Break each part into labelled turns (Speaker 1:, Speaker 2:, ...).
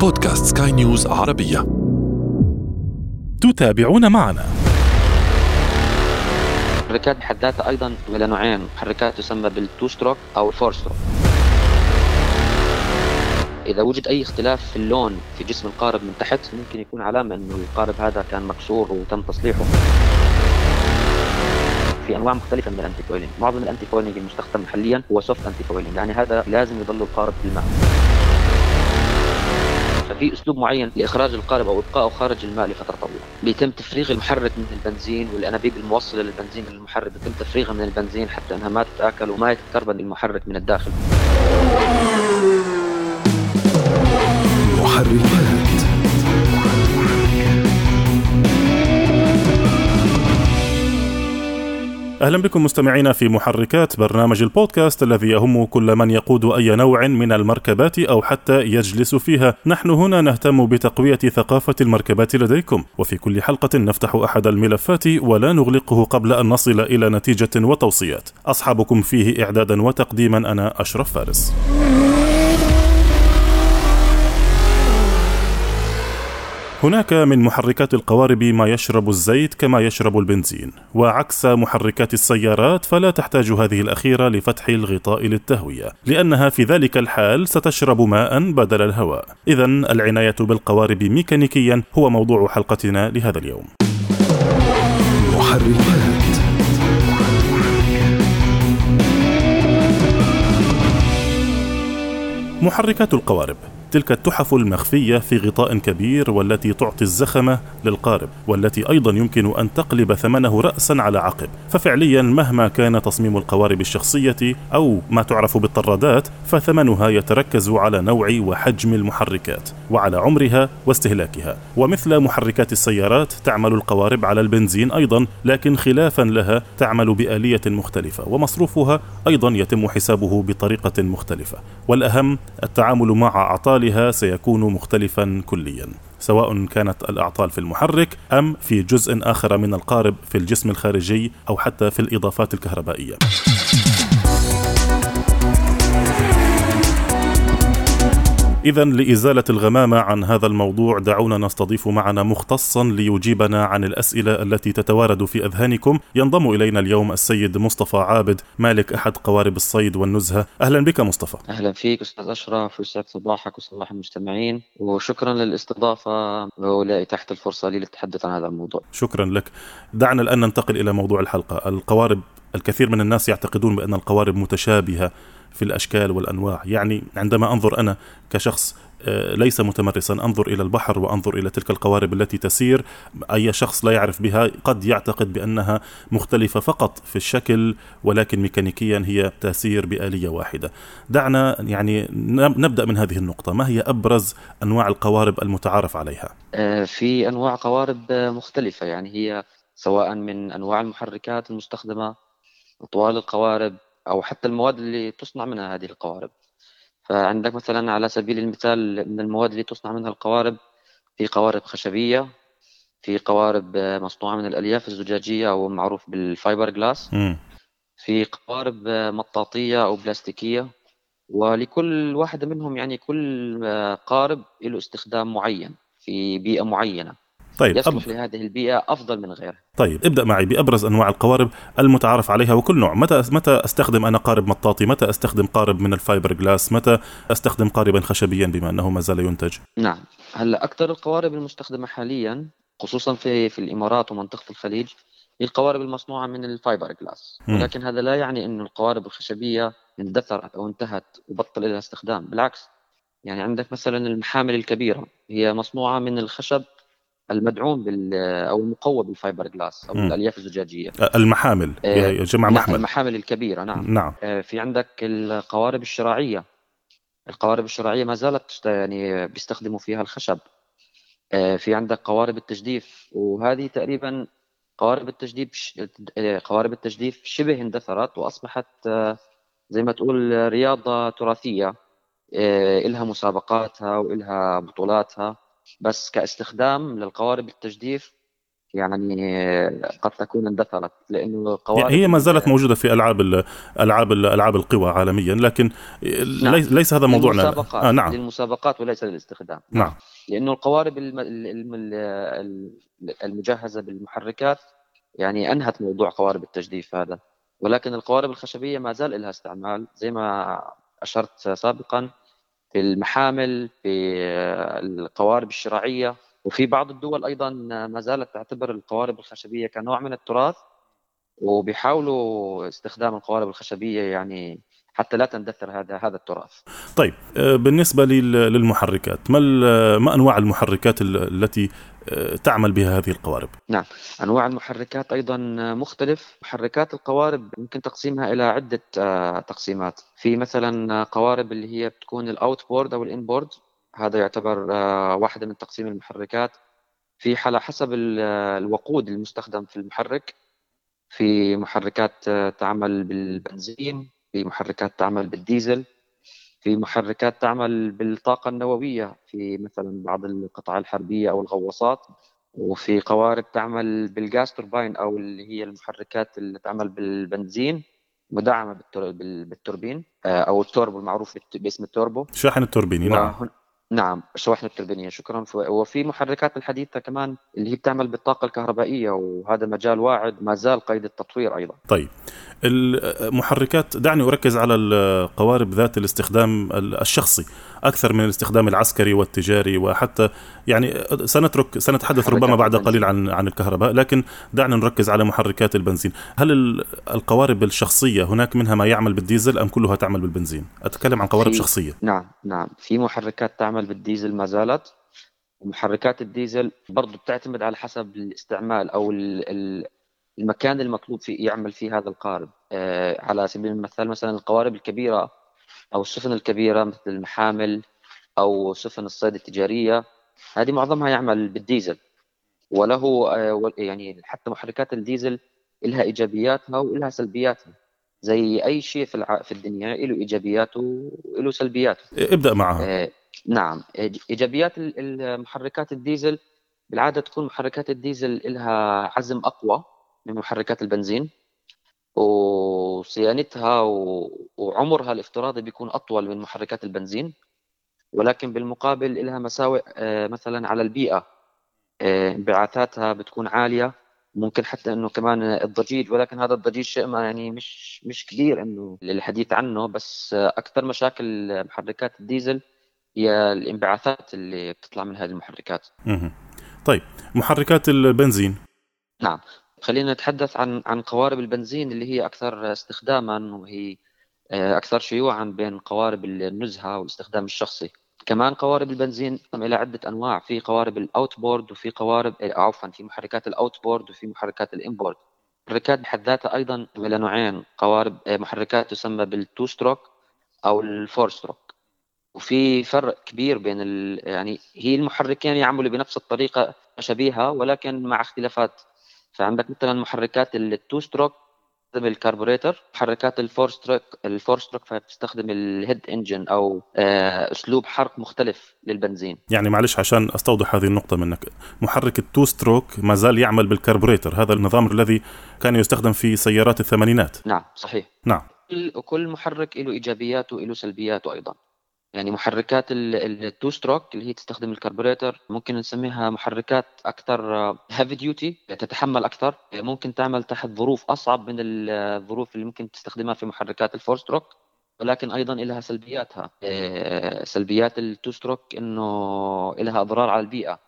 Speaker 1: بودكاست سكاي نيوز عربية.
Speaker 2: تتابعون معنا.
Speaker 3: المحركات بحد ذاتها أيضا إلى نوعين. محركات تسمى بال two stroke أو ال four stroke إذا وجد أي اختلاف في اللون في جسم القارب من تحت ممكن يكون علامة إنه القارب هذا كان مكسور وتم تصليحه. في أنواع مختلفة من ال anti معظم ال anti المستخدم حاليا هو soft anti يعني هذا لازم يضل القارب في الماء. ففي أسلوب معين لإخراج القارب أو ابقائه خارج الماء لفترة طويلة. بيتم تفريغ المحرك من البنزين والأنابيب الموصلة للبنزين للمحرك بيتم تفريغها من البنزين حتى أنها ما تتآكل وما يتكربن المحرك من الداخل.
Speaker 1: محركات
Speaker 2: أهلا بكم مستمعينا في محركات برنامج البودكاست الذي يهم كل من يقود أي نوع من المركبات أو حتى يجلس فيها. نحن هنا نهتم بتقوية ثقافة المركبات لديكم، وفي كل حلقة نفتح أحد الملفات ولا نغلقه قبل أن نصل إلى نتيجة وتوصيات. أصحابكم فيه اعدادا وتقديما أنا أشرف فارس. هناك من محركات القوارب ما يشرب الزيت كما يشرب البنزين وعكس محركات السيارات فلا تحتاج هذه الأخيرة لفتح الغطاء للتهوية لأنها في ذلك الحال ستشرب ماء بدل الهواء. إذا العناية بالقوارب ميكانيكيا هو موضوع حلقتنا لهذا اليوم.
Speaker 1: محركات.
Speaker 2: محركات القوارب. تلك التحف المخفية في غطاء كبير والتي تعطي الزخمة للقارب والتي أيضا يمكن أن تقلب ثمنه رأسا على عقب. ففعليا مهما كان تصميم القوارب الشخصية أو ما تعرف بالطرادات فثمنها يتركز على نوع وحجم المحركات وعلى عمرها واستهلاكها. ومثل محركات السيارات تعمل القوارب على البنزين أيضا لكن خلافا لها تعمل بآلية مختلفة ومصروفها أيضا يتم حسابه بطريقة مختلفة. والأهم التعامل مع أعطالها سيكون مختلفا كليا سواء كانت الأعطال في المحرك أم في جزء آخر من القارب في الجسم الخارجي أو حتى في الإضافات الكهربائية. إذا لإزالة الغمامة عن هذا الموضوع دعونا نستضيف معنا مختصا ليجيبنا عن الأسئلة التي تتوارد في أذهانكم. ينضم إلينا اليوم السيد مصطفى عابد مالك أحد قوارب الصيد والنزهة. أهلا بك مصطفى.
Speaker 3: أهلا فيك أستاذ أشرف ويسعد صباحك وصباح المستمعين. وشكرا للاستضافة ولاتاحه الفرصة لي للتحدث عن هذا الموضوع.
Speaker 2: شكرا لك. دعنا الآن ننتقل إلى موضوع الحلقة. القوارب الكثير من الناس يعتقدون بأن القوارب متشابهة. في الأشكال والأنواع يعني عندما أنظر أنا كشخص آه، ليس متمرسا أنظر إلى البحر وأنظر إلى تلك القوارب التي تسير أي شخص لا يعرف بها قد يعتقد بأنها مختلفة فقط في الشكل ولكن ميكانيكيا هي تسير بآلية واحدة. دعنا يعني نب- نبدأ من هذه النقطة، ما هي أبرز أنواع القوارب المتعارف عليها؟
Speaker 3: آه، في أنواع قوارب مختلفة يعني هي سواء من أنواع المحركات المستخدمة اطوال القوارب أو حتى المواد اللي تصنع منها هذه القوارب. فعندك مثلا على سبيل المثال من المواد اللي تصنع منها القوارب في قوارب خشبية في قوارب آه، مصنوعة من الألياف الزجاجية أو معروف بالفايبر جلاس. في قوارب آه، مطاطية أو بلاستيكية. ولكل واحدة منهم يعني كل آه، قارب له استخدام معين في بيئة معينة.
Speaker 2: طيب أب...
Speaker 3: يصلح لهذه البيئة أفضل من غيرها.
Speaker 2: طيب ابدأ معي بأبرز أنواع القوارب المتعارف عليها وكل نوع، متى متى أستخدم أنا قارب مطاطي، متى أستخدم قارب من الفايبر جلاس، متى أستخدم قاربا خشبيا بما أنه ما زال ينتج؟
Speaker 3: نعم. هلا أكثر القوارب المستخدمة حاليا خصوصا في في الإمارات ومنطقة الخليج هي القوارب المصنوعة من الفايبر جلاس. ولكن هذا لا يعني أنه القوارب الخشبية اندثرت أو انتهت وبطل لها استخدام. بالعكس يعني عندك مثلا المحامل الكبيرة هي مصنوعة من الخشب المدعوم بال أو المقوى بالفايبر جلاس أو
Speaker 2: مم.
Speaker 3: الألياف الزجاجية.
Speaker 2: المحامل
Speaker 3: آه،
Speaker 2: جمع
Speaker 3: نعم،
Speaker 2: محمل
Speaker 3: المحامل الكبيرة نعم.
Speaker 2: نعم.
Speaker 3: آه، في عندك القوارب الشراعية القوارب الشراعية ما زالت يعني بيستخدموا فيها الخشب. آه، في عندك قوارب التجديف وهذه تقريبا قوارب التجديف قوارب التجديف شبه اندثرت وأصبحت آه، زي ما تقول رياضة تراثية آه، إلها مسابقاتها وإلها بطولاتها. بس كاستخدام للقوارب التجديف يعني قد تكون اندثرت لأنه
Speaker 2: القوارب هي ما زالت موجودة في ألعاب ألعاب ألعاب القوى عالميا لكن نعم. ليس هذا موضوعنا.
Speaker 3: للمسابقات. آه نعم. للمسابقات وليس للاستخدام.
Speaker 2: نعم.
Speaker 3: لأنه القوارب المجهزة بالمحركات يعني أنهت موضوع قوارب التجديف هذا. ولكن القوارب الخشبية ما زال لها استعمال زي ما أشرت سابقا. في المحامل في القوارب الشراعيه وفي بعض الدول أيضا ما زالت تعتبر القوارب الخشبية كنوع من التراث وبيحاولوا استخدام القوارب الخشبية يعني حتى لا تندثر هذا هذا التراث.
Speaker 2: طيب آه، بالنسبة للمحركات ما ما أنواع المحركات التي آه، تعمل بها هذه القوارب؟
Speaker 3: نعم، أنواع المحركات أيضا مختلف، محركات القوارب يمكن تقسيمها إلى عدة آه، تقسيمات، في مثلا قوارب اللي هي بتكون ال outboard أو ال inboard هذا يعتبر واحدة من تقسيم المحركات في على حسب الوقود المستخدم في المحرك في محركات تعمل بالبنزين في محركات تعمل بالديزل في محركات تعمل بالطاقة النووية في مثلا بعض القطع الحربية أو الغواصات وفي قوارب تعمل بالغاز توربين أو اللي هي المحركات اللي تعمل بالبنزين مدعمة بالتوربين آه، أو التوربو المعروف باسم التوربو.
Speaker 2: شاحن التوربيني؟ نعم.
Speaker 3: نعم الشواحن التوربينية شكرا. وفي محركات الحديثة كمان اللي هي بتعمل بالطاقة الكهربائية وهذا مجال واعد ما زال قيد التطوير أيضا.
Speaker 2: طيب المحركات دعني أركز على القوارب ذات الاستخدام الشخصي. أكثر من الاستخدام العسكري والتجاري وحتى يعني سنترك سنتحدث ربما بعد قليل عن عن الكهرباء لكن دعنا نركز على محركات البنزين. هل القوارب الشخصية هناك منها ما يعمل بالديزل أم كلها تعمل بالبنزين؟ أتكلم عن قوارب شخصية.
Speaker 3: نعم نعم. في محركات تعمل بالديزل ما زالت. ومحركات الديزل برضه بتعتمد على حسب الاستعمال أو المكان المطلوب فيه يعمل فيه هذا القارب. آه، على سبيل المثال مثلا القوارب الكبيرة أو السفن الكبيرة مثل المحامل أو سفن الصيد التجارية هذه معظمها يعمل بالديزل. وله آه، يعني حتى محركات الديزل لها إيجابياتها ولها سلبياتها. زي أي شيء في في الدنيا له إيجابياته وله سلبياته.
Speaker 2: ابدأ معها. آه
Speaker 3: نعم. إيجابيات المحركات الديزل بالعادة تكون محركات الديزل لها عزم أقوى من محركات البنزين. وصيانتها وعمرها الافتراضي بيكون أطول من محركات البنزين ولكن بالمقابل لها مساوئ آه، مثلا على البيئة آه، انبعاثاتها بتكون عالية ممكن حتى إنه كمان الضجيج ولكن هذا الضجيج شيء ما يعني مش مش كبير إنه للحديث عنه بس أكثر مشاكل محركات الديزل هي الانبعاثات اللي بتطلع من هذه المحركات.
Speaker 2: طيب محركات البنزين؟
Speaker 3: نعم. خلينا نتحدث عن عن قوارب البنزين اللي هي أكثر استخداما وهي آه، أكثر شيوعا بين قوارب النزهة والاستخدام الشخصي. كمان قوارب البنزين إلى عدة أنواع. في قوارب ال outboard وفي قوارب عفوا في محركات ال outboard وفي محركات ال inboard محركات بحد ذاتها أيضا إلى نوعين. قوارب آه، محركات تسمى بال two stroke أو ال four stroke وفي فرق كبير بين ال... يعني هي المحركين يعملوا بنفس الطريقة شبيهة ولكن مع اختلافات فعندك مثلا محركات ال two stroke تستخدم الكربوريتر محركات ال four stroke ال four stroke فبتستخدم ال head engine أو آه، أسلوب حرق مختلف للبنزين.
Speaker 2: يعني معلش عشان أستوضح هذه النقطة منك. محرك ال two stroke ما زال يعمل بالكربوريتر هذا النظام الذي كان يستخدم في سيارات الثمانينات.
Speaker 3: نعم صحيح.
Speaker 2: نعم.
Speaker 3: كل محرك له إيجابياته وله سلبياته أيضا. يعني محركات ال two stroke اللي هي تستخدم الكربوريتر ممكن نسميها محركات أكثر heavy duty تتحمل أكثر ممكن تعمل تحت ظروف أصعب من الظروف اللي ممكن تستخدمها في محركات ال four stroke ولكن أيضا لها سلبياتها. آه، سلبيات ال two stroke إنه لها أضرار على البيئة.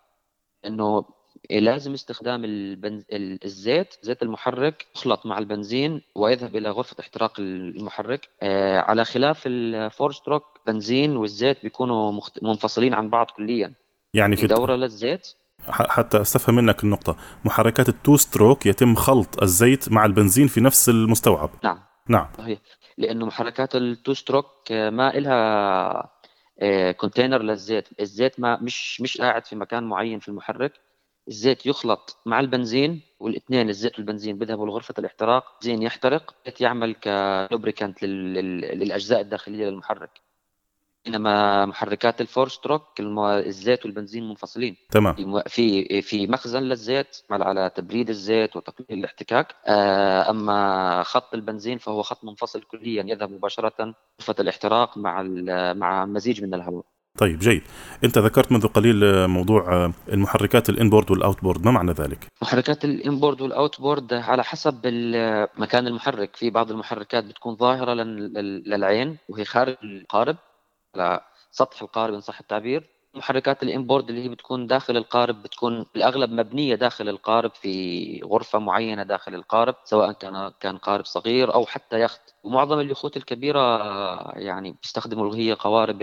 Speaker 3: إنه لازم استخدام البنز... الزيت زيت المحرك يخلط مع البنزين ويذهب إلى غرفة احتراق المحرك. آه على خلاف ال four stroke بنزين والزيت بيكونوا مخت... منفصلين عن بعض كليا.
Speaker 2: يعني في
Speaker 3: دوره للزيت؟
Speaker 2: حتى استفهم منك النقطة. محركات ال two stroke يتم خلط الزيت مع البنزين في نفس المستوعب.
Speaker 3: نعم.
Speaker 2: نعم.
Speaker 3: صحيح. لأنه محركات ال two stroke ما إلها container آه، للزيت. الزيت ما مش مش قاعد في مكان معين في المحرك. الزيت يخلط مع البنزين والاثنين الزيت والبنزين بيذهبوا لغرفة الاحتراق. زيت يحترق يعمل ك lubricant للأجزاء الداخلية للمحرك. إنما محركات ال four stroke الزيت والبنزين منفصلين.
Speaker 2: تمام.
Speaker 3: في في مخزن للزيت على تبريد الزيت وتقليل الاحتكاك. آه، أما خط البنزين فهو خط منفصل كليا يذهب مباشرة غرفه الاحتراق مع مع مزيج من الهواء.
Speaker 2: طيب جيد. انت ذكرت منذ قليل موضوع المحركات ال inboard وال outboard. ما معنى ذلك؟
Speaker 3: محركات ال inboard وال outboard على حسب مكان المحرك. في بعض المحركات بتكون ظاهرة للعين وهي خارج القارب على سطح القارب إن صح التعبير. محركات ال inboard اللي هي بتكون داخل القارب بتكون بالأغلب مبنية داخل القارب في غرفة معينة داخل القارب سواء كان كان قارب صغير أو حتى يخت. ومعظم اليخوت الكبيرة يعني بيستخدموا هي قوارب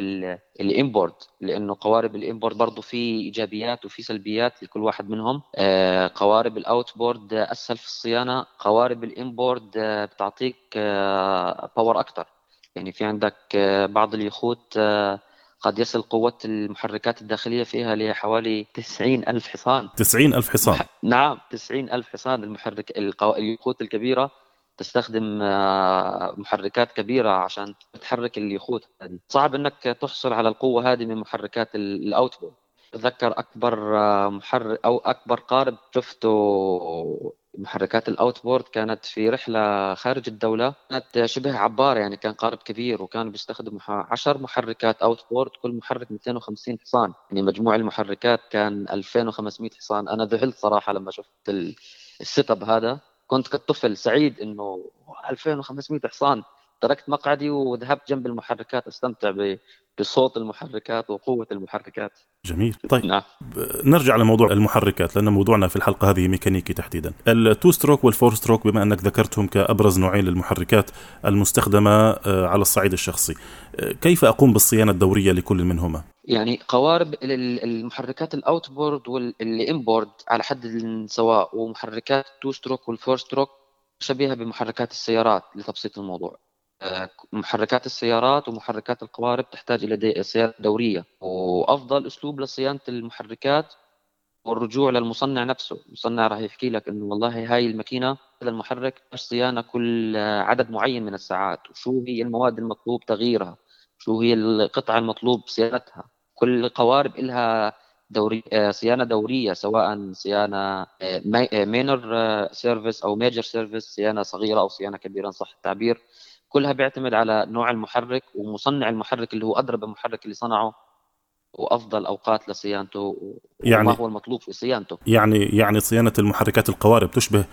Speaker 3: ال inboard لأنه قوارب ال inboard برضه في إيجابيات وفي سلبيات لكل واحد منهم. آه، قوارب ال outboard أسهل في الصيانة. قوارب ال inboard بتعطيك power أكثر يعني في عندك بعض اليخوت قد يصل قوة المحركات الداخلية فيها لحوالي 90 ألف حصان.
Speaker 2: 90 ألف حصان.
Speaker 3: نعم 90 ألف حصان. المحرك القو... اليخوت الكبيرة تستخدم آه، محركات كبيرة عشان تحرك اليخوت. هذه صعب أنك تحصل على القوة هذه من محركات ال outboard. أتذكر أكبر آه، محرك أو أكبر قارب شفته محركات ال outboard كانت في رحلة خارج الدولة. كانت شبه عبارة يعني كان قارب كبير وكانوا بيستخدموا 10 محركات outboard كل محرك 250 حصان. يعني مجموع المحركات كان 2500 حصان. أنا ذهلت صراحة لما شفت ال setup هذا. كنت كطفل سعيد إنه 2500 حصان. تركت مقعدي وذهبت جنب المحركات أستمتع بصوت المحركات وقوة المحركات
Speaker 2: جميل طيب نعم. نرجع لموضوع المحركات لأن موضوعنا في الحلقة هذه ميكانيكي تحديدا ال two stroke وال four stroke بما أنك ذكرتهم كأبرز نوعين للمحركات المستخدمة آه، على الصعيد الشخصي آه، كيف أقوم بالصيانة الدورية لكل منهما؟
Speaker 3: يعني قوارب المحركات ال outboard وال inboard على حد سواء ومحركات ال two stroke وال four stroke شبيهة بمحركات السيارات لتبسيط الموضوع محركات السيارات ومحركات القوارب تحتاج إلى صيانة دورية. وأفضل أسلوب لصيانة المحركات هو الرجوع للمصنع نفسه. المصنع راح يحكي لك إنه والله هاي الماكينة هذا المحرك صيانة كل عدد معين من الساعات وشو هي المواد المطلوب تغييرها شو هي القطعة المطلوب صيانتها. كل قوارب لها دوري صيانة دورية سواء صيانة minor service أو major service صيانة صغيرة أو صيانة كبيرة صح التعبير. كلها بيعتمد على نوع المحرك ومصنع المحرك اللي هو أدرى بالمحرك اللي صنعه وأفضل أوقات لصيانته يعني وما هو المطلوب في صيانته.
Speaker 2: يعني يعني صيانة المحركات القوارب تشبه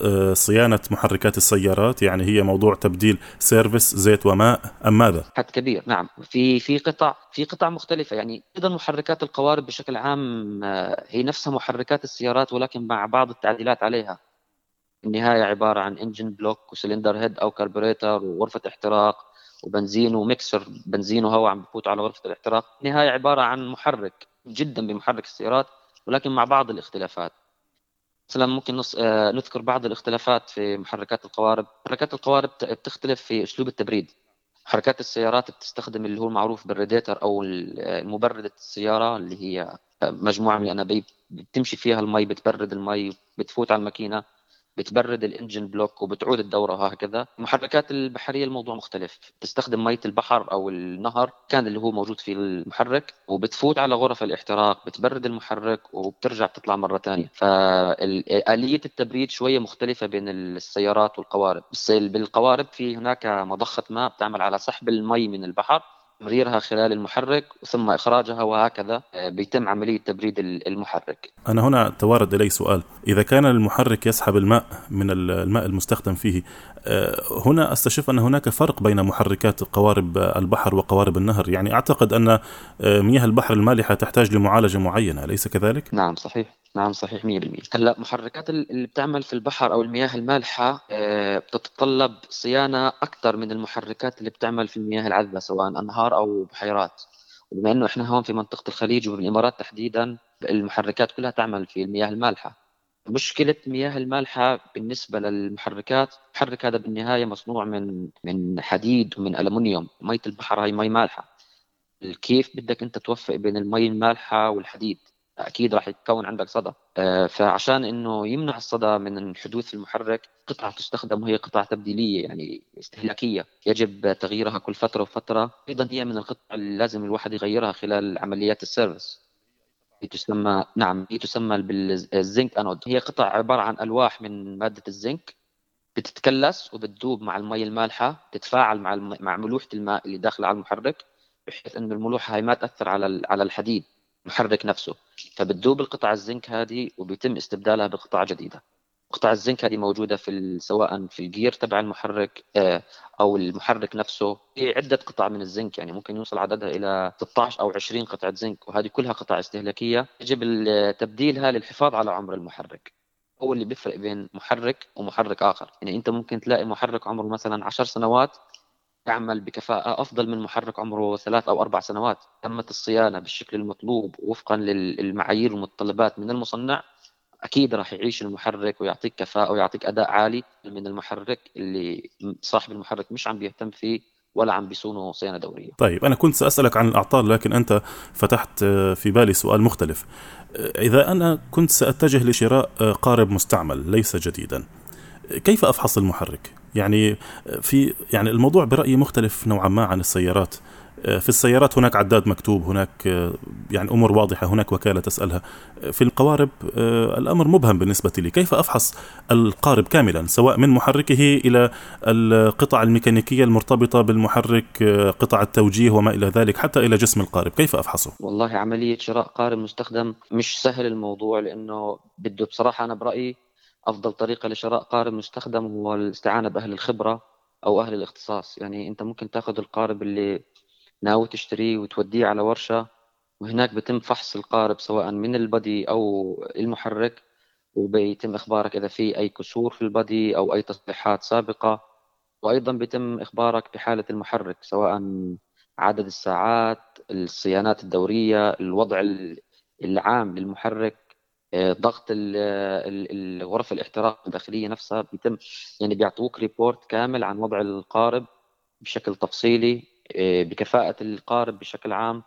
Speaker 2: آه، صيانة محركات السيارات يعني هي موضوع تبديل service زيت وماء أم ماذا؟
Speaker 3: لحد كبير نعم. في في قطع في قطع مختلفة. يعني أيضا محركات القوارب بشكل عام آه، هي نفسها محركات السيارات ولكن مع بعض التعديلات عليها. النهاية عبارة عن engine block و cylinder head أو كربوريتر وغرفة احتراق وبنزين و mixture بنزين وهواء عم بفوت على غرفة الاحتراق. النهاية عبارة عن محرك جدا بمحرك السيارات ولكن مع بعض الاختلافات. مثلا ممكن نص... آه نذكر بعض الاختلافات في محركات القوارب. محركات القوارب بتختلف في أسلوب التبريد. محركات السيارات بتستخدم اللي هو المعروف بالريديتر أو المبردة السيارة اللي هي مجموعة من الأنابيب. بتمشي فيها المي بتبرد المي بتفوت على الماكينة. بتبرد ال engine block وبتعود الدورة وهكذا. المحركات البحرية الموضوع مختلف. تستخدم مية البحر أو النهر كان اللي هو موجود في المحرك وبتفوت على غرف الاحتراق بتبرد المحرك وبترجع بتطلع مرة ثانية فآلية التبريد شوية مختلفة بين السيارات والقوارب. بالقوارب في هناك مضخة ماء بتعمل على سحب المي من البحر تمريرها خلال المحرك ثم إخراجها وهكذا آه، بيتم عملية تبريد المحرك.
Speaker 2: أنا هنا توارد إلي سؤال. إذا كان المحرك يسحب الماء من الماء المستخدم فيه آه، هنا أستشف أن هناك فرق بين محركات قوارب البحر وقوارب النهر. يعني أعتقد أن آه، مياه البحر المالحة تحتاج لمعالجة معينة أليس كذلك؟
Speaker 3: نعم صحيح. نعم صحيح 100% هلأ محركات اللي بتعمل في البحر أو المياه المالحة بتتطلب صيانة أكثر من المحركات اللي بتعمل في المياه العذبة سواء أنهار أو بحيرات. وبما إنه إحنا هون في منطقة الخليج وبالإمارات تحديدا المحركات كلها تعمل في المياه المالحة. مشكلة مياه المالحة بالنسبة للمحركات المحرك هذا بالنهاية مصنوع من من حديد ومن ألمنيوم. مية البحر هاي مي مالحة. كيف بدك أنت توفق بين المي المالحة والحديد. أكيد راح يتكون عندك صدى. آه، فعشان إنه يمنع الصدى من حدوث المحرك قطعة تستخدم وهي قطعة تبديلية يعني استهلاكية. يجب تغييرها كل فترة وفترة. أيضا هي من القطع اللي لازم الواحد يغيرها خلال عمليات السيرفس هي تسمى نعم هي تسمى بالزنك أنود. هي قطع عبارة عن ألواح من مادة الزنك. بتتكلس وبتذوب مع المي المالحة تتفاعل مع مع ملوحة الماء اللي داخله على المحرك بحيث إنه الملوحة هاي ما تأثر على على الحديد. المحرك نفسه فبتذوب القطع الزنك هذه وبيتم استبدالها بقطع جديدة. قطع الزنك هذه موجودة في سواء في الجير تبع المحرك آه، أو المحرك نفسه. في عدة قطع من الزنك يعني ممكن يوصل عددها إلى 16 أو 20 قطعة زنك وهذه كلها قطع استهلاكية. يجب تبديلها للحفاظ على عمر المحرك. هو اللي بيفرق بين محرك ومحرك آخر. يعني أنت ممكن تلاقي محرك عمره مثلا 10 سنوات يعمل بكفاءة أفضل من محرك عمره ثلاث أو أربع سنوات تمت الصيانة بالشكل المطلوب وفقا للمعايير والمتطلبات من المصنع أكيد راح يعيش المحرك ويعطيك كفاءة ويعطيك أداء عالي من المحرك اللي صاحب المحرك مش عم بيهتم فيه ولا عم بيصونه صيانة دورية.
Speaker 2: طيب أنا كنت سأسألك عن الأعطال لكن أنت فتحت في بالي سؤال مختلف. إذا أنا كنت سأتجه لشراء قارب مستعمل ليس جديدا كيف أفحص المحرك؟ يعني في يعني الموضوع برأيي مختلف نوعا ما عن السيارات. آه، في السيارات هناك عداد مكتوب هناك آه، يعني أمور واضحة هناك وكالة تسألها. آه، في القوارب الأمر مبهم بالنسبة لي. كيف أفحص القارب كاملا سواء من محركه إلى القطع الميكانيكية المرتبطة بالمحرك قطع التوجيه وما إلى ذلك حتى إلى جسم القارب؟ كيف أفحصه؟
Speaker 3: والله عملية شراء قارب مستخدم مش سهل الموضوع لأنه بده بصراحة أنا برأيي أفضل طريقة لشراء قارب مستخدم هو الاستعانة بأهل الخبرة أو أهل الاختصاص. يعني أنت ممكن تأخذ القارب اللي ناوي تشتريه وتوديه على ورشة وهناك بتم فحص القارب سواء من البدي أو المحرك وبيتم إخبارك إذا في أي كسور في البدي أو أي تصليحات سابقة. وأيضا بيتم إخبارك بحالة المحرك سواء عدد الساعات الصيانات الدورية الوضع العام للمحرك. ضغط غرف الاحتراق الداخلية نفسها بيتم يعني بيعطوك ريبورت كامل عن وضع القارب بشكل تفصيلي آه، بكفاءة القارب بشكل عام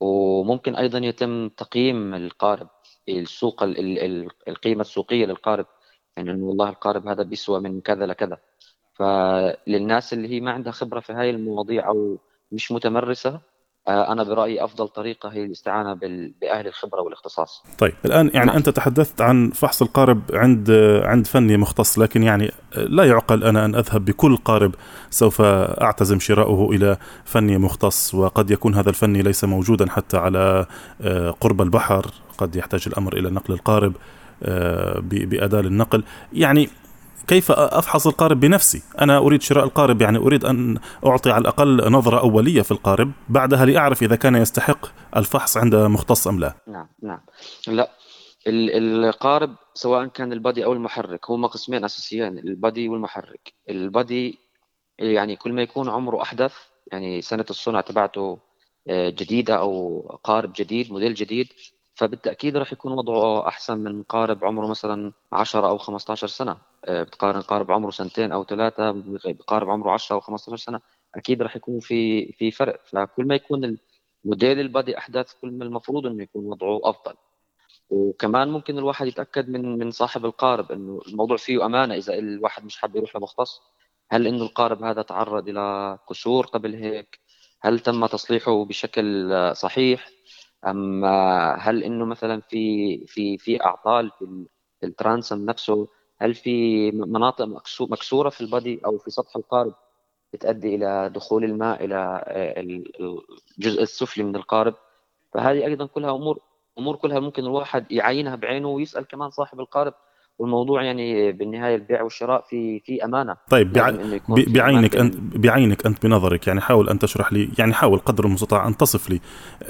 Speaker 3: وممكن أيضا يتم تقييم القارب السوق القيمة السوقية للقارب يعني أنه والله القارب هذا بيسوى من كذا لكذا. فللناس اللي هي ما عندها خبرة في هاي المواضيع أو مش متمرسة آه، أنا برأيي أفضل طريقة هي الاستعانة بأهل الخبرة والاختصاص.
Speaker 2: طيب الآن يعني نعم. أنت تحدثت عن فحص القارب عند عند فني مختص لكن يعني لا يعقل أنا أن أذهب بكل قارب سوف أعتزم شراؤه إلى فني مختص وقد يكون هذا الفني ليس موجودا حتى على آه، قرب البحر قد يحتاج الأمر إلى نقل القارب آه، بأداة للنقل يعني كيف أفحص القارب بنفسي؟ أنا أريد شراء القارب يعني أريد أن أعطي على الأقل نظرة أولية في القارب بعدها لأعرف إذا كان يستحق الفحص عند مختص أم لا.
Speaker 3: نعم نعم. لا القارب سواء كان البادي أو المحرك هما قسمين أساسيين البادي والمحرك. البادي يعني كل ما يكون عمره أحدث يعني سنة الصنع تبعته آه، جديدة أو قارب جديد موديل جديد فبالتأكيد راح يكون وضعه أحسن من قارب عمره مثلا 10 أو 15 سنة. بتقارن قارب عمره سنتين أو ثلاثة بقارب عمره 10 أو 15 سنة أكيد راح يكون في في فرق. فكل ما يكون الموديل البادي أحدث كل ما المفروض إنه يكون وضعه أفضل. وكمان ممكن الواحد يتأكد من من صاحب القارب إنه الموضوع فيه أمانة إذا الواحد مش حابب يروح لمختص. هل إنه القارب هذا تعرض إلى كسور قبل هيك؟ هل تم تصليحه بشكل صحيح؟ أم هل إنه مثلا في في في أعطال في الترانسم نفسه؟ هل في مناطق مكسورة في البادي أو في سطح القارب بتؤدي إلى دخول الماء إلى آه، الجزء السفلي من القارب؟ فهذه أيضا كلها أمور أمور كلها ممكن الواحد يعينها بعينه ويسأل كمان صاحب القارب والموضوع يعني بالنهاية البيع والشراء في في أمانة.
Speaker 2: طيب بع... بعينك أنت بعينك أنت بنظرك يعني حاول أن تشرح لي يعني حاول قدر المستطاع أن تصف لي.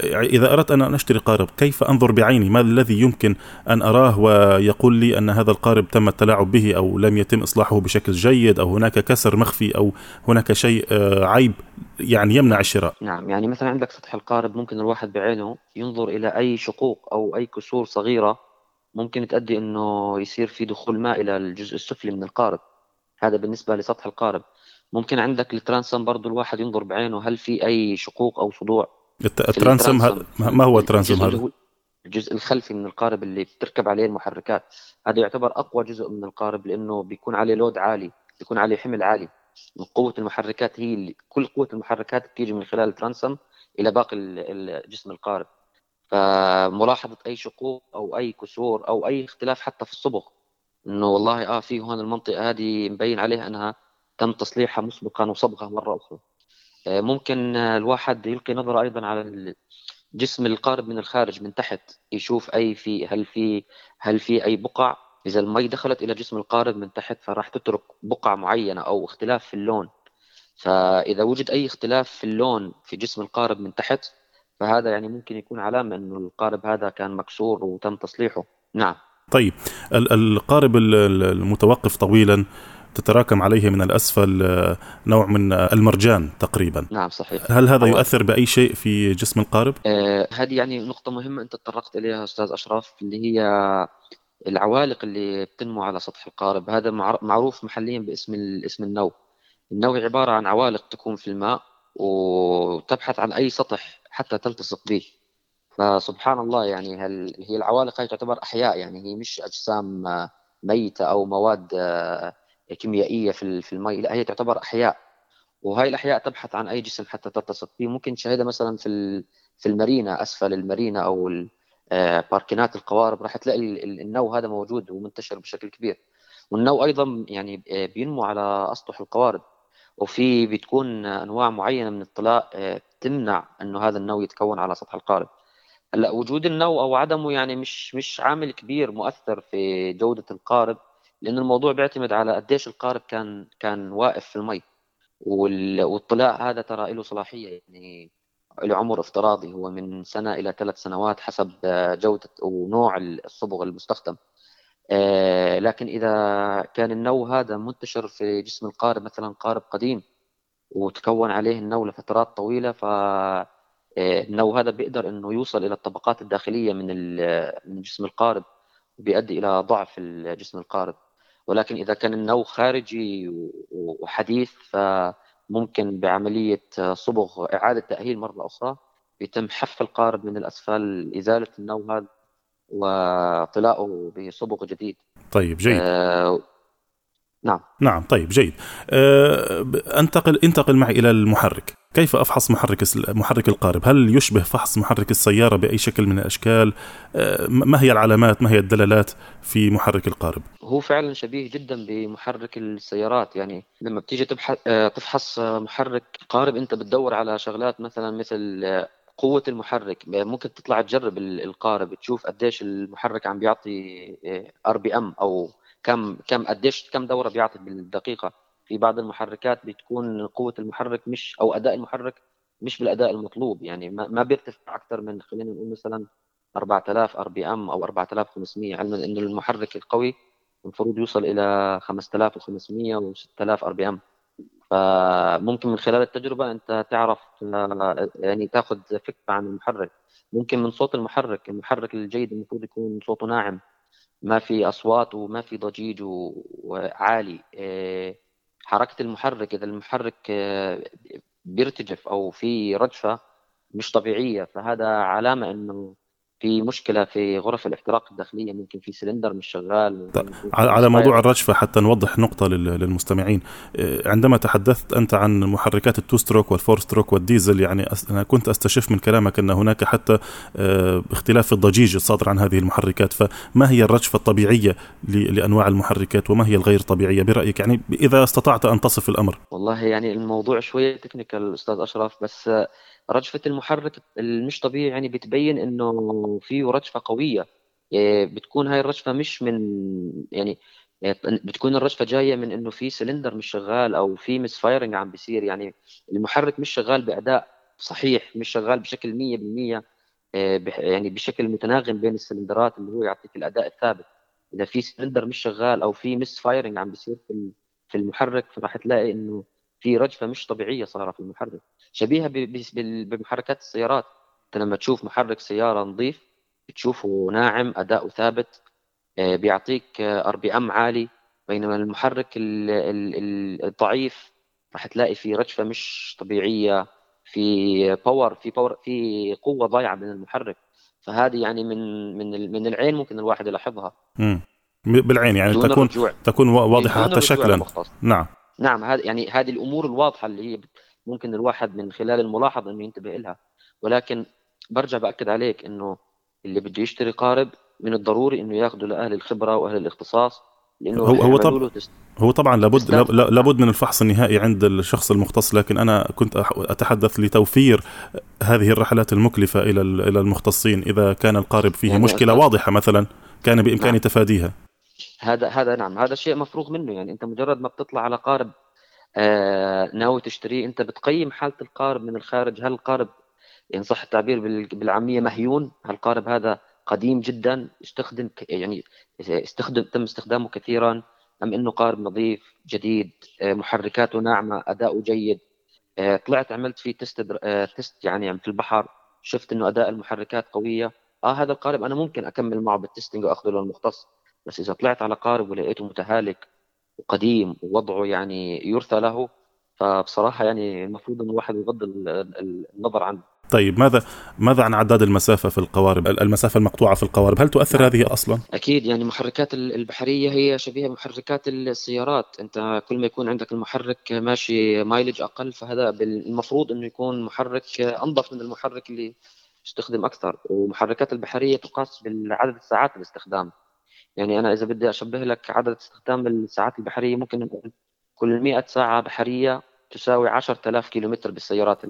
Speaker 2: إذا أردت أن أشتري قارب كيف أنظر بعيني؟ ما الذي يمكن أن أراه ويقول لي أن هذا القارب تم التلاعب به أو لم يتم إصلاحه بشكل جيد أو هناك كسر مخفي أو هناك شيء آه، عيب يعني يمنع الشراء؟
Speaker 3: نعم يعني مثلا عندك سطح القارب ممكن الواحد بعينه ينظر إلى أي شقوق أو أي كسور صغيرة ممكن تؤدي إنه يصير في دخول ماء إلى الجزء السفلي من القارب. هذا بالنسبة لسطح القارب. ممكن عندك الترانسم برضه الواحد ينظر بعينه هل في أي شقوق أو صدوع
Speaker 2: ال transom؟ ما هو ال transom هذا؟
Speaker 3: الجزء الخلفي من القارب اللي بتركب عليه المحركات. هذا يعتبر أقوى جزء من القارب لأنه بيكون عليه load عالي بيكون عليه حمل عالي. قوة المحركات هي اللي كل قوة المحركات بتيجي من خلال ال transom إلى باقي جسم القارب. فملاحظة أي شقوق أو أي كسور أو أي اختلاف حتى في الصبغ إنه والله آه في هون المنطقة هذه مبين عليها أنها تم تصليحها مسبقا وصبغها مرة أخرى. آه، ممكن الواحد يلقي نظرة أيضا على جسم القارب من الخارج من تحت يشوف أي في هل في هل في أي بقع؟ إذا المي دخلت إلى جسم القارب من تحت فراح تترك بقع معينة أو اختلاف في اللون. فإذا وجد أي اختلاف في اللون في جسم القارب من تحت فهذا يعني ممكن يكون علامة إنه القارب هذا كان مكسور وتم تصليحه. نعم.
Speaker 2: طيب القارب المتوقف طويلا تتراكم عليه من الأسفل آه، نوع من المرجان تقريبا.
Speaker 3: نعم صحيح.
Speaker 2: هل هذا يؤثر بأي شيء في جسم القارب؟
Speaker 3: آه هذه يعني نقطة مهمة أنت تطرقت إليها أستاذ أشرف اللي هي العوالق اللي بتنمو على سطح القارب. هذا معروف محليا باسم اسم النو النو عبارة عن عوالق تكون في الماء وتبحث عن أي سطح حتى تلتصق به. فسبحان الله يعني هل هي العوالق هي تعتبر أحياء يعني هي مش أجسام ميتة أو مواد آه، كيميائية في في المي لا هي تعتبر أحياء. وهي الأحياء تبحث عن أي جسم حتى تلتصق فيه ممكن تشاهدها مثلا في في المارينا أسفل المارينا أو آه، باركينات القوارب راح تلاقي النو هذا موجود ومنتشر بشكل كبير. والنو أيضا يعني آه، بينمو على أسطح القوارب. وفي بتكون أنواع معينة من الطلاء آه، تمنع إنه هذا النو يتكون على سطح القارب. هلأ وجود النو أو عدمه يعني مش مش عامل كبير مؤثر في جودة القارب لأن الموضوع بيعتمد على قديش القارب كان كان واقف في المي. والطلاء هذا ترى له صلاحية يعني له عمر افتراضي هو من سنة إلى ثلاث سنوات حسب جودة ونوع الصبغ المستخدم. لكن إذا كان النو هذا منتشر في جسم القارب مثلا قارب قديم وتكون عليه النو لفترات طويلة ف آه، النو هذا بيقدر إنه يوصل إلى الطبقات الداخلية من من جسم القارب وبيؤدي إلى ضعف الجسم القارب ولكن إذا كان النو خارجي وحديث فممكن بعملية صبغ إعادة تأهيل مرة أخرى يتم حف القارب من الأسفل. إزالة النو هذا وطلاؤه بصبغ جديد.
Speaker 2: طيب جيد. آه
Speaker 3: نعم.
Speaker 2: نعم طيب جيد. أه أنتقل انتقل معي إلى المحرك. كيف أفحص محرك محرك القارب؟ هل يشبه فحص محرك السيارة بأي شكل من الأشكال؟ أه ما هي العلامات؟ ما هي الدلالات في محرك القارب؟
Speaker 3: هو فعلا شبيه جدا بمحرك السيارات. يعني لما بتيجي تبحث أه تفحص محرك قارب أنت بتدور على شغلات مثلا مثل آه، قوة المحرك. ممكن تطلع تجرب القارب تشوف قديش المحرك عم بيعطي آر بي أم أو كم كم قديش كم دورة بيعطي بالدقيقة. في بعض المحركات بتكون قوة المحرك مش أو أداء المحرك مش بالأداء المطلوب. يعني ما بيرتفع أكثر من خلينا نقول مثلا 4000 RPM أو 4500 علما إنه المحرك القوي المفروض يوصل إلى 5500 و 6000 RPM. فممكن من خلال التجربة أنت تعرف يعني تاخذ فكرة عن المحرك. ممكن من صوت المحرك المحرك الجيد المفروض يكون صوته ناعم ما في أصوات وما في ضجيج وعالي. آه، حركة المحرك إذا المحرك آه، بيرتجف أو في رجفة مش طبيعية فهذا علامة إنه في مشكلة في غرف الاحتراق الداخلية ممكن في سلندر مش شغال.
Speaker 2: على موضوع الرجفه حتى نوضح نقطة للمستمعين. آه، عندما تحدثت أنت عن محركات ال two stroke وال four stroke والديزل يعني أنا كنت أستشف من كلامك أن هناك حتى آه، اختلاف في الضجيج الصادر عن هذه المحركات. فما هي الرجفة الطبيعية لأنواع المحركات وما هي الغير طبيعية برأيك؟ يعني إذا استطعت أن تصف الأمر.
Speaker 3: والله يعني الموضوع شوية technical أستاذ أشرف بس رجفة المحرك المش طبيعي يعني بتبين إنه فيه رجفة قوية. يعني بتكون هاي الرجفة مش من يعني بتكون الرجفة جاية من إنه في سلندر مش شغال أو في misfiring عم بيصير. يعني المحرك مش شغال بأداء صحيح مش شغال بشكل 100% آه، يعني بشكل متناغم بين السلندرات اللي هو يعطيك الأداء الثابت. إذا في سلندر مش شغال أو في misfiring عم بيصير في في المحرك فراح تلاقي إنه في رجفة مش طبيعية صارت في المحرك. شبيهة بمحركات السيارات. انت لما تشوف محرك سيارة نظيف بتشوفه ناعم أداؤه ثابت آه، بيعطيك RPM عالي. بينما المحرك الضعيف راح تلاقي في رجفة مش طبيعية في power في power في قوة ضايعة من المحرك. فهذه يعني من من من العين ممكن الواحد يلاحظها.
Speaker 2: مم. بالعين يعني تكون الرجفة. تكون واضحة حتى شكلا. نعم.
Speaker 3: نعم هذه يعني هذه الأمور الواضحة اللي هي ممكن الواحد من خلال الملاحظة إنه ينتبه لها. ولكن برجع بأكد عليك إنه اللي بده يشتري قارب من الضروري إنه ياخذه لأهل الخبرة وأهل الاختصاص
Speaker 2: لأنه هو هو طب هو طبعا لابد لابد من الفحص النهائي عند الشخص المختص لكن أنا كنت أتحدث لتوفير هذه الرحلات المكلفة إلى إلى المختصين إذا كان القارب فيه يعني مشكلة واضحة مثلا كان بإمكاني نعم. تفاديها
Speaker 3: هذا هذا نعم هذا شيء مفروغ منه يعني أنت مجرد ما بتطلع على قارب آه ناوي تشتريه أنت بتقيم حالة القارب من الخارج هل القارب ان صح التعبير بالعامية مهيون. هل القارب هذا قديم جدا استخدم يعني استخدم تم استخدامه كثيرا. أم إنه قارب نظيف جديد آه، محركاته ناعمة أداؤه جيد. آه، طلعت عملت فيه تست تست يعني في البحر. شفت إنه أداء المحركات قوية. آه هذا القارب أنا ممكن أكمل معه بالتستنج وأخذه للمختص. بس إذا طلعت على قارب ولقيته متهالك وقديم ووضعه يعني يرثى له فبصراحة يعني المفروض إنه الواحد يغض النظر عنه.
Speaker 2: طيب ماذا ماذا عن عداد المسافة في القوارب؟ المسافة المقطوعة في القوارب هل تؤثر نعم. هذه أصلا؟
Speaker 3: أكيد يعني محركات البحرية هي شبيهة بمحركات السيارات. أنت كل ما يكون عندك المحرك ماشي مايلج أقل فهذا المفروض إنه يكون محرك أنظف من المحرك اللي يستخدم أكثر. ومحركات البحرية تقاس بعدد الساعات الاستخدام. يعني أنا إذا بدي أشبه لك عدد استخدام الساعات البحرية ممكن نقول كل 100 ساعة بحرية تساوي 10000 كيلومتر بالسيارات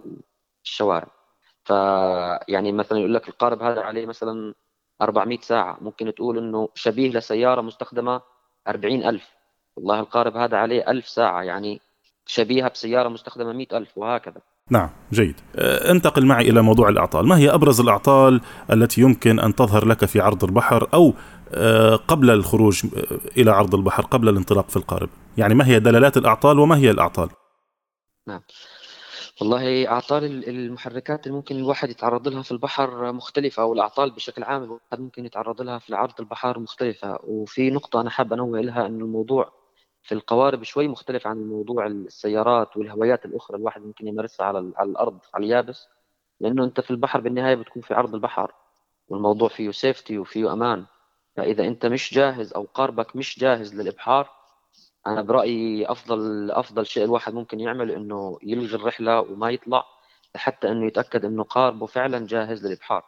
Speaker 3: الشوارع. فيعني مثلا يقول لك القارب هذا عليه مثلا 400 ساعة ممكن تقول إنه شبيه لسيارة مستخدمة 40000 والله القارب هذا عليه 1000 ساعة يعني شبيهة بسيارة مستخدمة 100000 وهكذا.
Speaker 2: نعم جيد. أه، انتقل معي إلى موضوع الأعطال. ما هي أبرز الأعطال التي يمكن أن تظهر لك في عرض البحر أو أه، قبل الخروج أه، إلى عرض البحر قبل الانطلاق في القارب؟ يعني ما هي دلالات الأعطال وما هي الأعطال؟
Speaker 3: نعم. والله أعطال المحركات اللي ممكن الواحد يتعرض لها في البحر مختلفة أو الأعطال بشكل عام الواحد ممكن يتعرض لها في عرض البحر مختلفة. وفي نقطة أنا حاب أنوه لها أن الموضوع في القوارب شوي مختلف عن موضوع السيارات والهوايات الأخرى الواحد ممكن يمارسها على الأرض على اليابس. لأنه أنت في البحر بالنهاية بتكون في عرض البحر والموضوع فيه سيفتي وفيه أمان. فإذا أنت مش جاهز أو قاربك مش جاهز للإبحار أنا برأيي أفضل أفضل شيء الواحد ممكن يعمله إنه يلغي الرحلة وما يطلع حتى إنه يتأكد إنه قاربه فعلا جاهز للإبحار.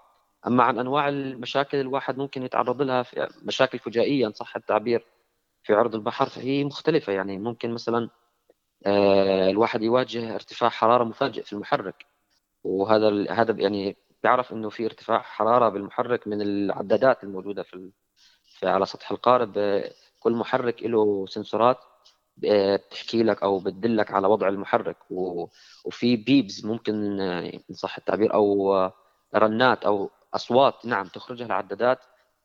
Speaker 3: أما عن أنواع المشاكل الواحد ممكن يتعرض لها في مشاكل فجائيه ان صح؟ التعبير في عرض البحر فهي مختلفة. يعني ممكن مثلا آه، الواحد يواجه ارتفاع حرارة مفاجئ في المحرك. وهذا هذا يعني بيعرف إنه في ارتفاع حرارة بالمحرك من العدادات الموجودة في على سطح القارب. كل محرك له سنسورات آه، بتحكي لك أو بتدلك على وضع المحرك. وفي beeps ممكن إن صح التعبير أو رنات أو أصوات نعم تخرجها العدادات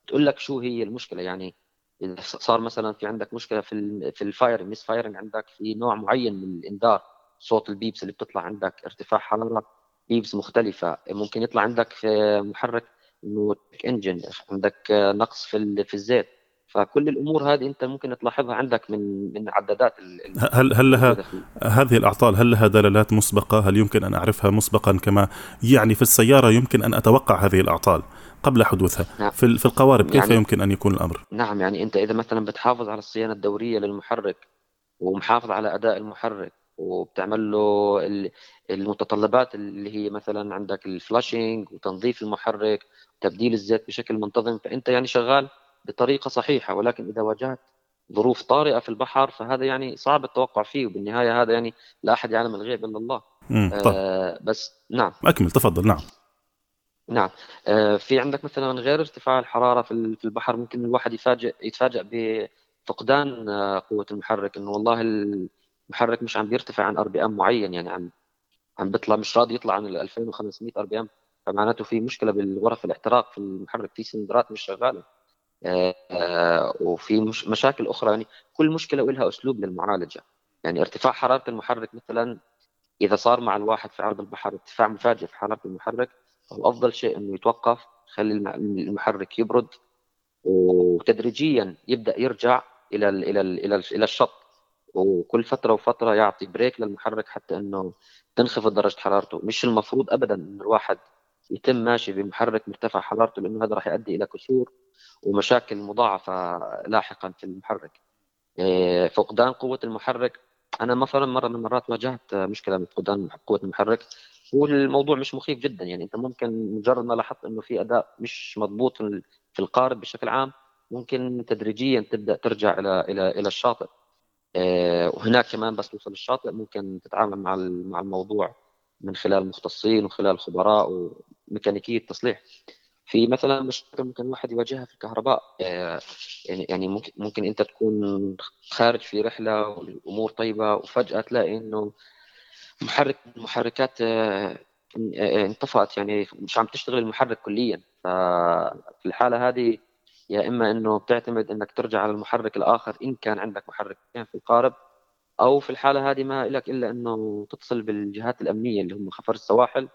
Speaker 3: تقول لك شو هي المشكلة. يعني إذا صار مثلا في عندك مشكلة في في ال fire misfiring عندك في نوع معين من الإنذار صوت البيبس اللي بتطلع عندك ارتفاع حرارة بيبس مختلفة ممكن يطلع عندك في محرك إنه انجن عندك نقص في في الزيت. فكل الأمور هذه أنت ممكن تلاحظها عندك من من عدادات
Speaker 2: هل هل لها هذه الأعطال هل لها دلالات مسبقة؟ هل يمكن أن أعرفها مسبقا كما يعني في السيارة يمكن أن أتوقع هذه الأعطال قبل حدوثها نعم. في في القوارب كيف يعني يمكن أن يكون الأمر؟
Speaker 3: نعم يعني أنت إذا مثلا بتحافظ على الصيانة الدورية للمحرك ومحافظ على أداء المحرك وبتعمل له المتطلبات اللي هي مثلا عندك ال flushing وتنظيف المحرك وتبديل الزيت بشكل منتظم فأنت يعني شغال بطريقة صحيحة ولكن إذا واجهت ظروف طارئة في البحر فهذا يعني صعب التوقع فيه. وبالنهاية هذا يعني لا أحد يعلم الغيب إلا الله. آه بس نعم.
Speaker 2: أكمل تفضل. نعم.
Speaker 3: نعم. آه في عندك مثلا غير ارتفاع الحرارة في البحر؟ ممكن الواحد يفاجئ يتفاجئ بفقدان آه قوة المحرك إنه والله المحرك مش عم بيرتفع عن RPM معين يعني عم عم بيطلع مش راضي يطلع عن ال 2500 RPM فمعناته في مشكلة بالغرف الاحتراق في المحرك في سلندرات مش شغالة. آه، وفي مش مشاكل أخرى. يعني كل مشكلة لها أسلوب للمعالجة. يعني ارتفاع حرارة المحرك مثلا إذا صار مع الواحد في عرض البحر ارتفاع مفاجئ في حرارة المحرك هو أفضل شيء إنه يتوقف خلي المحرك يبرد وتدريجيا يبدأ يرجع إلى ال إلى ال إلى, ال إلى الشط. وكل فترة وفترة يعطي بريك للمحرك حتى إنه تنخفض درجة حرارته. مش المفروض ابدا إن الواحد يتم ماشي بمحرك مرتفع حرارته لأنه هذا راح يؤدي إلى كسور ومشاكل مضاعفة لاحقا في المحرك. إيه، فقدان قوة المحرك أنا مثلا مرة من المرات واجهت مشكلة من فقدان قوة المحرك والموضوع مش مخيف جدا. يعني أنت ممكن مجرد ما لاحظت إنه في أداء مش مضبوط في القارب بشكل عام ممكن تدريجيا تبدأ ترجع إلى إلى إلى الشاطئ. إيه، وهناك كمان بس توصل للشاطئ ممكن تتعامل مع مع الموضوع من خلال مختصين وخلال خبراء وميكانيكية تصليح. في مثلا مشكله ممكن الواحد يواجهها في الكهرباء آه، يعني يعني ممكن ممكن أنت تكون خارج في رحلة والأمور طيبة وفجأة تلاقي إنه محرك المحركات آه، آه، انطفأت يعني مش عم تشتغل المحرك كليا. ففي الحالة هذه يا إما إنه بتعتمد إنك ترجع على المحرك الآخر إن كان عندك محركين في القارب أو في الحالة هذه ما لك إلا إنه تتصل بالجهات الأمنية اللي هم خفر السواحل.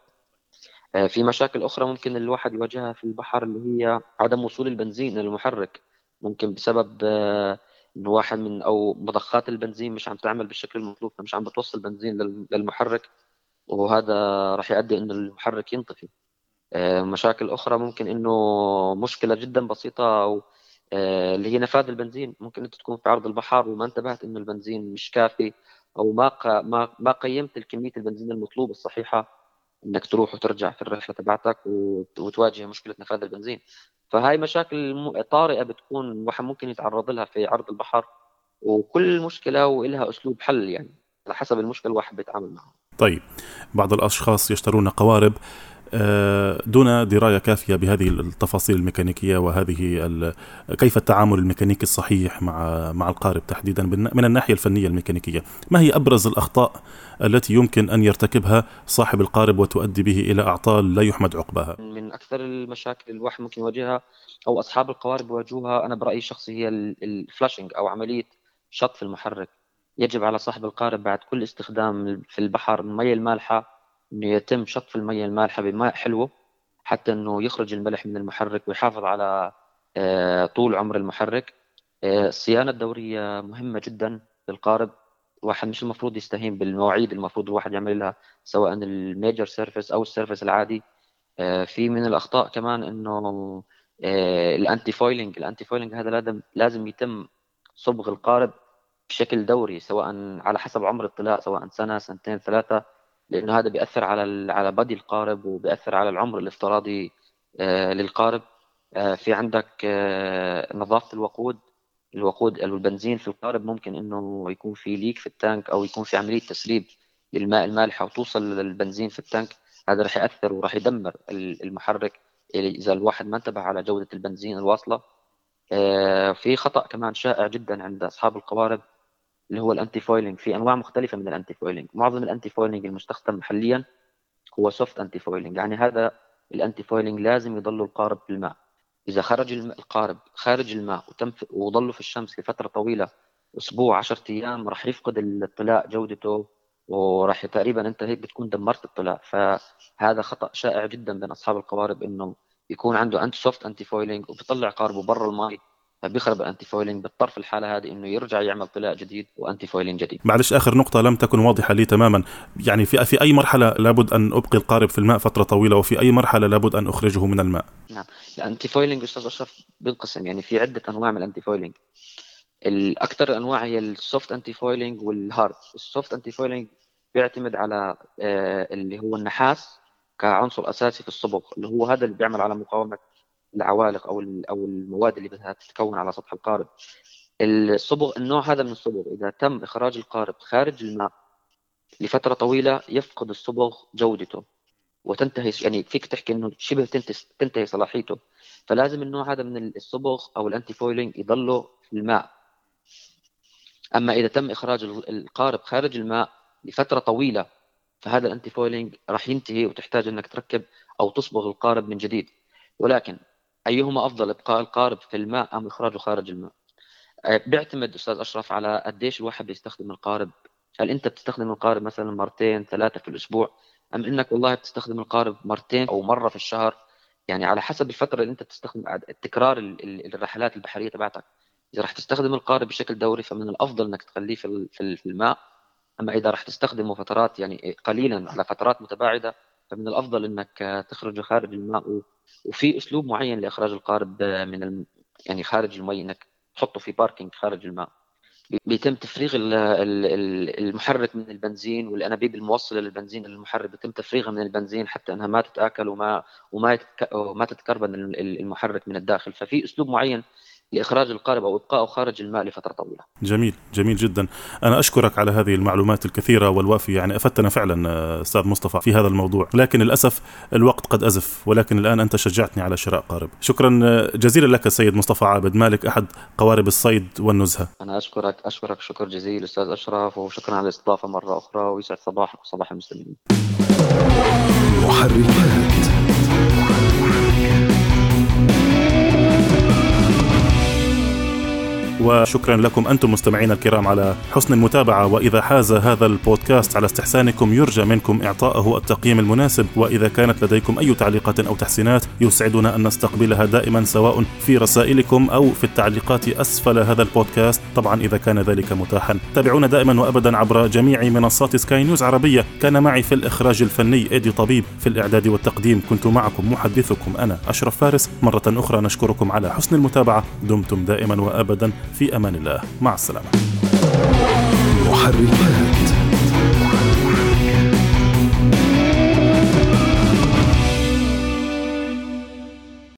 Speaker 3: في مشاكل أخرى ممكن الواحد يواجهها في البحر اللي هي عدم وصول البنزين للمحرك ممكن بسبب آه، انه واحد من أو مضخات البنزين مش عم تعمل بالشكل المطلوب مش عم بتوصل بنزين للمحرك وهذا راح يؤدي إنه المحرك ينطفي. آه، مشاكل أخرى ممكن إنه مشكلة جدا بسيطة أو آه، اللي هي نفاذ البنزين. ممكن أنت تكون في عرض البحر وما انتبهت إنه البنزين مش كافي أو ما ما ما قيمت الكمية البنزين المطلوبة الصحيحة. إنك تروح وترجع في الرحلة تبعتك وتواجه مشكلة نفاذ البنزين. فهاي مشاكل طارئة بتكون الواحد ممكن يتعرض لها في عرض البحر وكل مشكلة ولها أسلوب حل يعني على حسب المشكلة الواحد بيتعامل معها.
Speaker 2: طيب بعض الأشخاص يشترون قوارب دون دراية كافية بهذه التفاصيل الميكانيكية وهذه كيف التعامل الميكانيكي الصحيح مع مع القارب تحديدا من الناحية الفنية الميكانيكية، ما هي أبرز الأخطاء التي يمكن أن يرتكبها صاحب القارب وتؤدي به إلى أعطال لا يحمد عقباها؟
Speaker 3: من أكثر المشاكل الواحد ممكن يواجهها أو أصحاب القوارب يواجهوها أنا برأيي الشخصي هي الفلاشنج أو عملية شطف المحرك. يجب على صاحب القارب بعد كل استخدام في البحر المياه المالحة إنه يتم شطف المياه المالحة بماء حلوة حتى إنه يخرج الملح من المحرك ويحافظ على آه، طول عمر المحرك. آه، الصيانة الدورية مهمة جدا للقارب. الواحد مش المفروض يستهين بالمواعيد المفروض الواحد يعمل لها سواء ال major service أو ال service العادي. آه، في من الأخطاء كمان إنه ال anti-fouling ال anti-fouling هذا لازم لازم يتم صبغ القارب بشكل دوري سواء على حسب عمر الطلاء سواء سنة سنتين ثلاثة. لأنه هذا بيأثر على على body القارب وبيأثر على العمر الافتراضي آه، للقارب. آه، في عندك آه، نظافة الوقود. الوقود البنزين في القارب ممكن إنه يكون في leak في التانك أو يكون في عملية تسريب للماء المالح وتوصل للبنزين في التانك. هذا راح يأثر وراح يدمر المحرك إذا الواحد ما انتبه على جودة البنزين الواصلة. في خطأ كمان شائع جدا عند أصحاب القوارب. اللي هو ال anti-fouling في أنواع مختلفة من ال anti-fouling معظم ال anti-fouling المستخدم حاليا هو soft anti-fouling يعني هذا ال anti-fouling لازم يضل القارب في الماء إذا خرج القارب خارج الماء وتم وضله في الشمس لفترة طويلة أسبوع 10 أيام راح يفقد الطلاء جودته وراح تقريبا أنت هيك بتكون دمرت الطلاء. فهذا خطأ شائع جدا بين أصحاب القوارب إنه يكون عنده anti soft anti-fouling وبيطلع قاربه برا الماء. فبيخرب ال anti-fouling بيضطر في الحالة هذه إنه يرجع يعمل طلاء جديد و anti-fouling جديد.
Speaker 2: معلش آخر نقطة لم تكن واضحة لي تماما. يعني في في أي مرحلة لابد أن أبقي القارب في الماء فترة طويلة وفي أي مرحلة لابد أن أخرجه من الماء؟
Speaker 3: نعم. ال anti-fouling أستاذ أشرف بينقسم يعني في عدة أنواع من ال anti-fouling الأكثر أنواع هي ال soft anti-fouling وال hard ال soft anti-fouling بيعتمد على آه، اللي هو النحاس كعنصر أساسي في الصبغ اللي هو هذا اللي بيعمل على مقاومة العوالق أو أو المواد اللي بدها تتكون على سطح القارب. الصبغ النوع هذا من الصبغ إذا تم إخراج القارب خارج الماء لفترة طويلة يفقد الصبغ جودته وتنتهي يعني فيك تحكي إنه شبه تنتهي صلاحيته. فلازم النوع هذا من الصبغ أو ال anti-fouling يضله في الماء. أما إذا تم إخراج القارب خارج الماء لفترة طويلة فهذا ال anti-fouling راح ينتهي وتحتاج إنك تركب أو تصبغ القارب من جديد. ولكن أيهما أفضل إبقاء القارب في الماء أم إخراجه خارج الماء؟ آه، بيعتمد أستاذ أشرف على قديش الواحد بيستخدم القارب. هل أنت بتستخدم القارب مثلا مرتين ثلاثة في الأسبوع؟ أم إنك والله بتستخدم القارب مرتين أو مرة في الشهر؟ يعني على حسب الفترة اللي أنت بتستخدم تكرار الرحلات البحرية تبعتك. إذا راح تستخدم القارب بشكل دوري فمن الأفضل إنك تخليه في الماء. أما إذا راح تستخدمه فترات يعني قليلا على فترات متباعدة فمن الأفضل إنك تخرجه خارج الماء وفي أسلوب معين لإخراج القارب من الم... يعني خارج المي إنك تحطه في باركينج خارج الماء. بيتم تفريغ المحرك من البنزين والأنابيب الموصلة للبنزين للمحرك بيتم تفريغها من البنزين حتى أنها ما تتآكل وما وما وما تتكربن المحرك من الداخل. ففي أسلوب معين لإخراج القارب أو ابقائه خارج الماء لفترة طويلة.
Speaker 2: جميل جميل جدا، أنا أشكرك على هذه المعلومات الكثيرة والوافية يعني افدتنا فعلا آه، أستاذ مصطفى في هذا الموضوع، لكن للأسف الوقت قد أزف ولكن الآن أنت شجعتني على شراء قارب. شكرا آه، جزيلا لك السيد مصطفى عابد مالك أحد قوارب الصيد والنزهة.
Speaker 3: أنا أشكرك أشكرك شكر جزيل أستاذ أشرف وشكرا على الاستضافة مرة أخرى ويسعد صباحك وصباح المسلمين. محركات
Speaker 2: وشكرا لكم أنتم مستمعينا الكرام على حسن المتابعة. وإذا حاز هذا البودكاست على استحسانكم يرجى منكم إعطائه التقييم المناسب. وإذا كانت لديكم أي تعليقات أو تحسينات يسعدنا أن نستقبلها دائما سواء في رسائلكم أو في التعليقات أسفل هذا البودكاست. طبعا إذا كان ذلك متاحا. تابعونا دائما وأبدا عبر جميع منصات سكاي نيوز عربية. كان معي في الإخراج الفني إيدي طبيب. في الإعداد والتقديم كنت معكم محدثكم أنا أشرف فارس. مرة أخرى نشكركم على حسن المتابعة. دمتم دائما وأبدا. في أمان الله. مع السلامة. محركات